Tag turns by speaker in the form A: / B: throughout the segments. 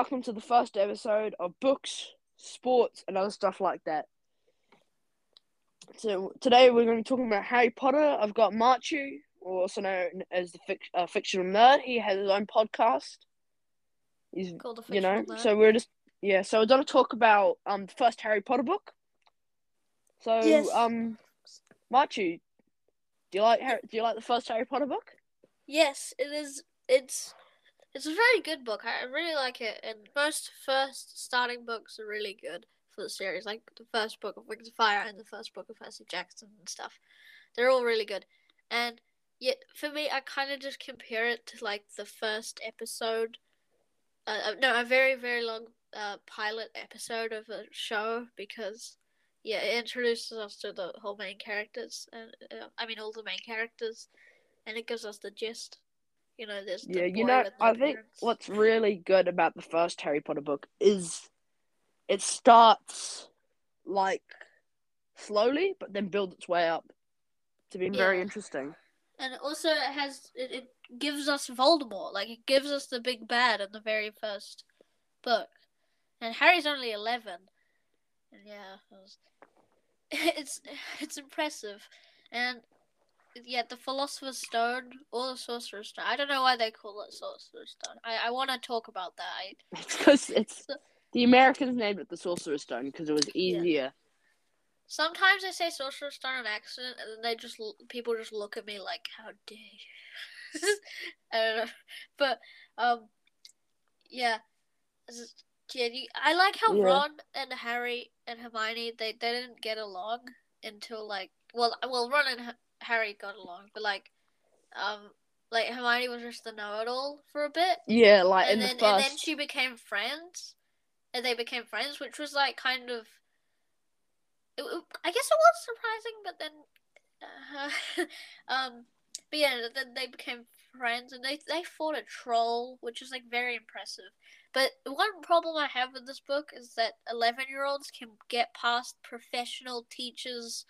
A: Welcome to the first episode of Books, Sports, and other stuff like that. So today we're going to be talking about Harry Potter. I've got Matiu, also known as the fic- uh, fictional nerd. He has his own podcast. He's
B: Called the fictional
A: you know,
B: nerd.
A: so we're just yeah. So we're going to talk about um the first Harry Potter book. So
B: Yes.
A: um, Matiu, do you like Harry, do you like the first Harry Potter book?
B: Yes, it is. It's it's a very good book. I really like it, and most first starting books are really good for the series. Like the first book of Wings of Fire and the first book of Percy Jackson and stuff. They're all really good, and yet for me, I kind of just compare it to like the first episode. Uh, uh, no, a very very long uh, pilot episode of a show because yeah, it introduces us to the whole main characters, and uh, I mean all the main characters, and it gives us the gist. You know, there's the
A: Yeah, you know, I think
B: parents.
A: what's really good about the first Harry Potter book is it starts like slowly, but then builds its way up to being very interesting.
B: and also it has it, it gives us Voldemort, like it gives us the big bad in the very first book, and Harry's only eleven, and yeah, it was, it's it's impressive, and yeah, the Philosopher's Stone or the Sorcerer's Stone. I don't know why they call it Sorcerer's Stone. I I want to talk about that. I,
A: It's because it's the Americans named it the Sorcerer's Stone because it was easier.
B: Sometimes I say Sorcerer's Stone on accident, and then they just people just look at me like, "How dare you?" I don't know, but um, yeah, yeah. You, I like how
A: Yeah.
B: Ron and Harry and Hermione they, they didn't get along until like well well Ron and Harry got along, but like um like Hermione was just the know-it-all for a bit,
A: Yeah, like in
B: and
A: the
B: then
A: first.
B: and then she became friends, and they became friends, which was like kind of. It, it- I guess it was surprising, but then, uh, um, but yeah, then they became friends, and they they fought a troll, which is like very impressive. But one problem I have with this book is that eleven year olds can get past professional teachers.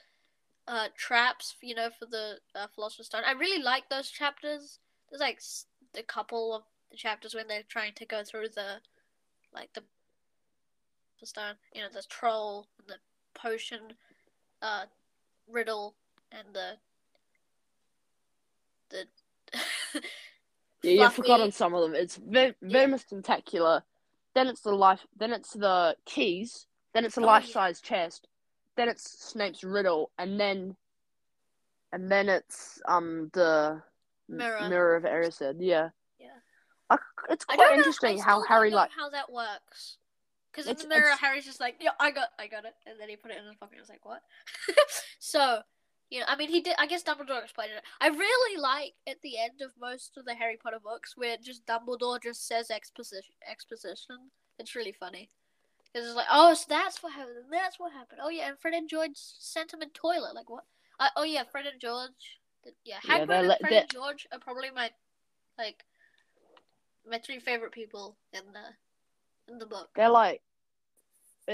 B: Uh, traps, you know, for the uh, Philosopher's Stone. I really like those chapters. There's like a couple of the chapters when they're trying to go through the like the stone you know the troll and the potion uh riddle and the the
A: yeah, you've forgotten some of them. It's Ve-
B: Yeah.
A: Venomous Tentacular, then it's the life, then it's the keys, then it's a
B: Oh,
A: life
B: yeah.
A: size chest, then it's Snape's riddle, and then, and then it's um the
B: Mirror.
A: mirror of Erised. Yeah.
B: Yeah.
A: I, it's quite
B: know,
A: interesting
B: I
A: how Harry
B: know
A: like.
B: how that works because in
A: It's-
B: the mirror
A: it's-
B: Harry's just like yeah I got I got it and then he put it in his pocket and I was like what so you know I mean he did I guess Dumbledore explained it I really like at the end of most of the Harry Potter books where just Dumbledore just says exposition exposition it's really funny because it's like oh so that's what happened that's what happened oh yeah and Fred and George sent him a toilet like what uh, oh yeah Fred and George yeah
A: Yeah,
B: Hagrid
A: they're
B: and Fred and George are probably my like my three favorite people in the in the book.
A: They're like,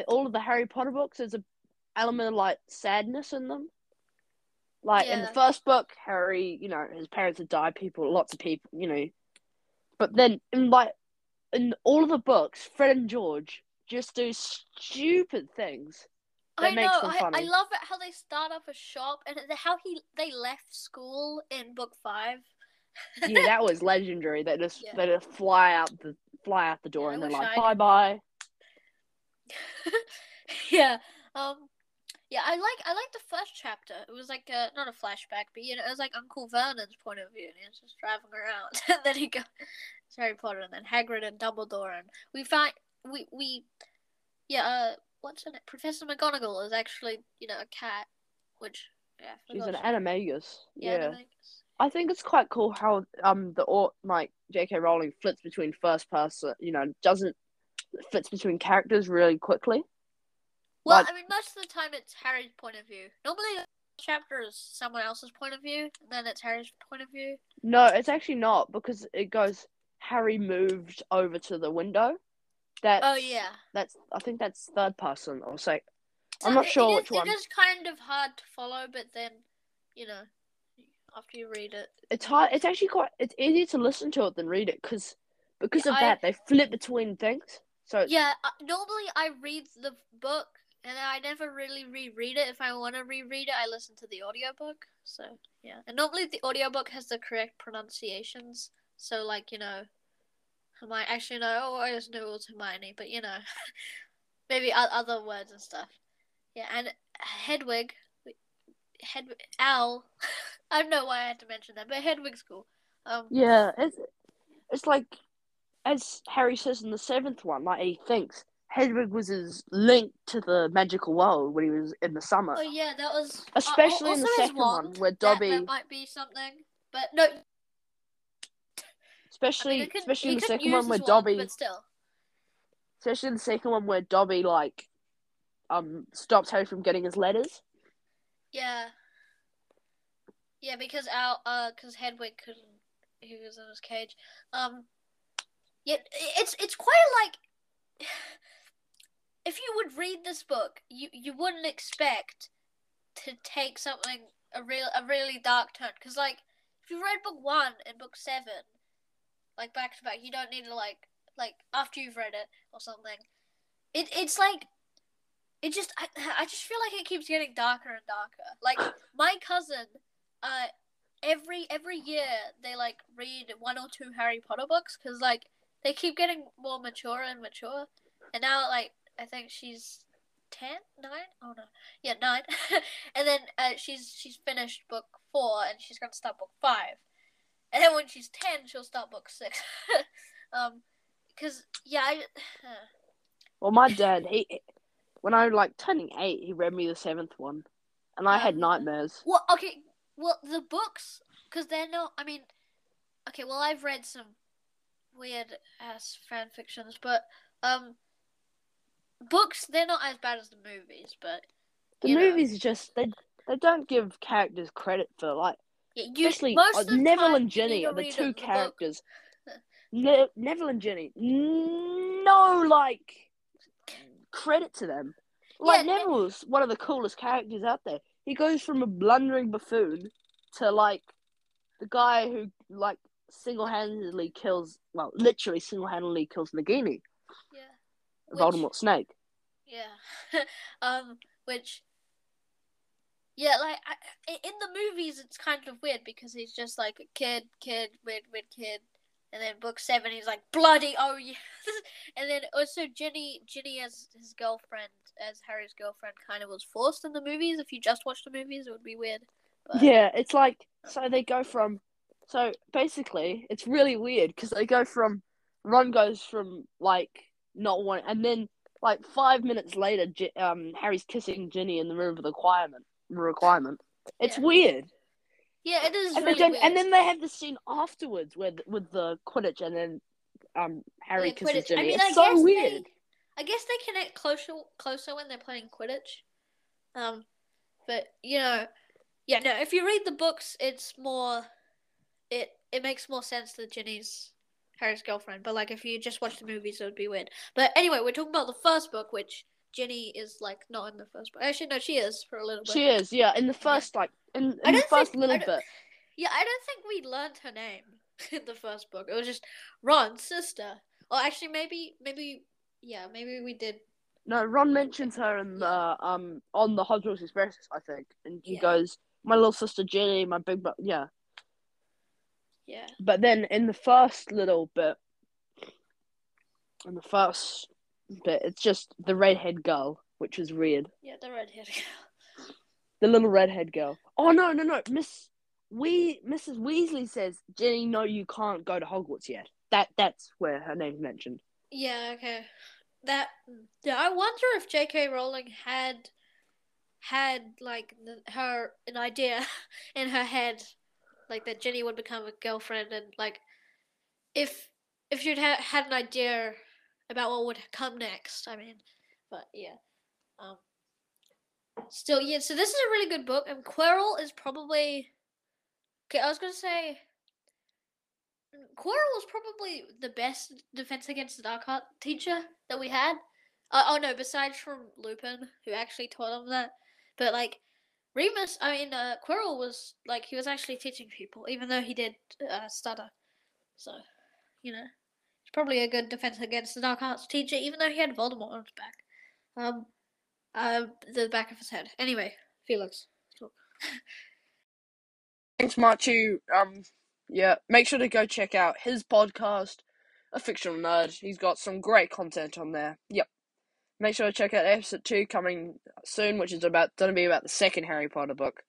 A: all of the Harry Potter books. There's a element of like sadness in them. Like in the first book, Harry, you know, his parents had died. People, lots of people, you know. But then, in like, in all of the books, Fred and George just do stupid things. That
B: I know. I, I love it how they start up a shop and how he they left school in book five.
A: Yeah, that was legendary. They just
B: Yeah.
A: they just fly out the fly out the door
B: Yeah,
A: and they're like bye bye.
B: yeah. Um. Yeah, I like I like the first chapter. It was like a, not a flashback, but you know, it was like Uncle Vernon's point of view, and he was just driving around. and then he goes, Harry Potter, and then Hagrid and Dumbledore, and we find we we, yeah. Uh, what's her name? Professor McGonagall is actually you know a cat, which yeah.
A: She's an animagus.
B: Yeah.
A: Yeah.
B: Animagus.
A: I think it's quite cool how um the or like J.K. Rowling flips between first person, you know, doesn't flips between characters really quickly.
B: Well,
A: Like-
B: I mean, most of the time it's Harry's point of view. Normally, the chapter is someone else's point of view, and then it's Harry's point of view.
A: No, it's actually not because it goes Harry moved over to the window. That's
B: Oh yeah.
A: That's I think that's third person or say
B: So
A: I'm not
B: it-
A: sure
B: it is,
A: which one.
B: It is kind of hard to follow, but then, you know, after you read it,
A: It's hard. It's actually quite. It's easier to listen to it than read it because because
B: Yeah,
A: of
B: I-
A: that, they flip between things. So
B: Yeah, uh, normally I read the book and I never really reread it. If I want to reread it, I listen to the audiobook. So, yeah. And normally the audiobook has the correct pronunciations. So, like, you know, Hermione, actually, no, oh, I just knew it was Hermione, but, you know, maybe other words and stuff. Yeah, and Hedwig, Hedwig, Owl, I don't know why I had to mention that, but Hedwig's cool. Um,
A: yeah, it's it's like as Harry says in the seventh one, like he thinks Hedwig was his link to the magical world when he was in the summer.
B: Oh yeah, that was uh,
A: Especially in the second one, where
B: that-
A: Dobby-
B: That, might be something, but no.
A: Especially
B: I mean, could,
A: especially in the second one where
B: wand,
A: Dobby
B: but still.
A: especially in the second one where Dobby like um stops Harry from getting his letters.
B: Yeah. Yeah, because our uh, because Hedwig couldn't, he was in his cage. Um, yeah, it's it's quite like, if you would read this book, you you wouldn't expect to take something a real a really dark turn, because like if you read book one and book seven, like back to back, you don't need to like like after you've read it or something. It it's like it just I, I just feel like it keeps getting darker and darker. Like my cousin, uh, every every year they like read one or two Harry Potter books because like they keep getting more mature and mature, and now like I think she's ten, nine, oh no, yeah nine, and then uh, she's she's finished book four and she's gonna start book five, and then when she's ten she'll start book six, um, because yeah I.
A: Well, my dad, he when I was like turning eight, he read me the seventh one, and I had nightmares.
B: Well, okay. Well, the books, because they're not. I mean, okay. Well, I've read some weird ass fan fictions, but um, books they're not as bad as the movies. But
A: The
B: you know.
A: movies just they they don't give characters credit for like
B: yeah, you,
A: especially uh, Neville and
B: Ginny
A: are the two characters. Ne- Neville and Ginny, no like credit to them. Like
B: Yeah,
A: Neville's one of the coolest characters out there. He goes from a blundering buffoon to like the guy who like single-handedly kills, well, literally single-handedly kills Nagini,
B: Yeah, Which-
A: Voldemort Snake.
B: yeah. um, which. Yeah, like I, in the movies, it's kind of weird because he's just like a kid, kid, weird, weird kid, and then book seven, he's like bloody oh yeah, and then also Ginny, Ginny as his girlfriend, as Harry's girlfriend, kind of was forced in the movies. If you just watch the movies, it would be weird. But,
A: Yeah, it's like so they go from so basically it's really weird because they go from Ron goes from like not one and then like five minutes later, J- um, Harry's kissing Ginny in the room of the requirement. Requirement. It's
B: Yeah.
A: weird.
B: yeah, it is
A: And,
B: really
A: then,
B: weird.
A: and then they have the scene afterwards with with the Quidditch, and then um Harry
B: Yeah,
A: kisses
B: Quidditch. I mean,
A: it's
B: I
A: so
B: guess
A: weird.
B: They, I guess they connect closer closer when they're playing Quidditch. Um, but you know, yeah, no. If you read the books, it's more, it it makes more sense that Ginny's Harry's girlfriend. But like, if you just watch the movies, it would be weird. But anyway, we're talking about the first book, which Ginny is like not in the first book. Actually, no, she is for a little bit.
A: She is, yeah. In the first like in, in the first
B: think-
A: little bit.
B: Yeah, I don't think we learned her name in the first book. It was just Ron's sister. Or actually, maybe, maybe, yeah, maybe we did.
A: No, Ron mentions her in the um on the Hogwarts Express, I think, and he
B: Yeah.
A: goes, "My little sister Ginny, my big brother." Yeah,
B: Yeah.
A: but then in the first little bit, in the first bit, it's just the redhead girl, which is weird.
B: Yeah, the redhead girl.
A: The little redhead girl. Oh no, no, no, Miss we Mrs. Weasley says, Ginny, no, you can't go to Hogwarts yet." That that's where her name's mentioned.
B: Yeah, okay. That yeah, I wonder if J.K. Rowling had had like the, her an idea in her head, like that Ginny would become a girlfriend, and like if if she'd ha- had an idea about what would come next. I mean, but yeah, um, still yeah. So this is a really good book, and Quirrell is probably okay. I was gonna say. Quirrell was probably the best defense against the dark art teacher that we had. Uh, oh no, besides from Lupin, who actually taught him that. But like Remus, I mean, uh, Quirrell was like he was actually teaching people, even though he did uh, stutter. So, you know, he's probably a good defense against the dark arts teacher, even though he had Voldemort on his back. Um, uh, the back of his head. Anyway, Felix.
A: Thanks, Matiu. Um, yeah, make sure to go check out his podcast, A Fictional Nerd. He's got some great content on there. Yep. Make sure to check out episode two coming soon, which is about going to be about the second Harry Potter book.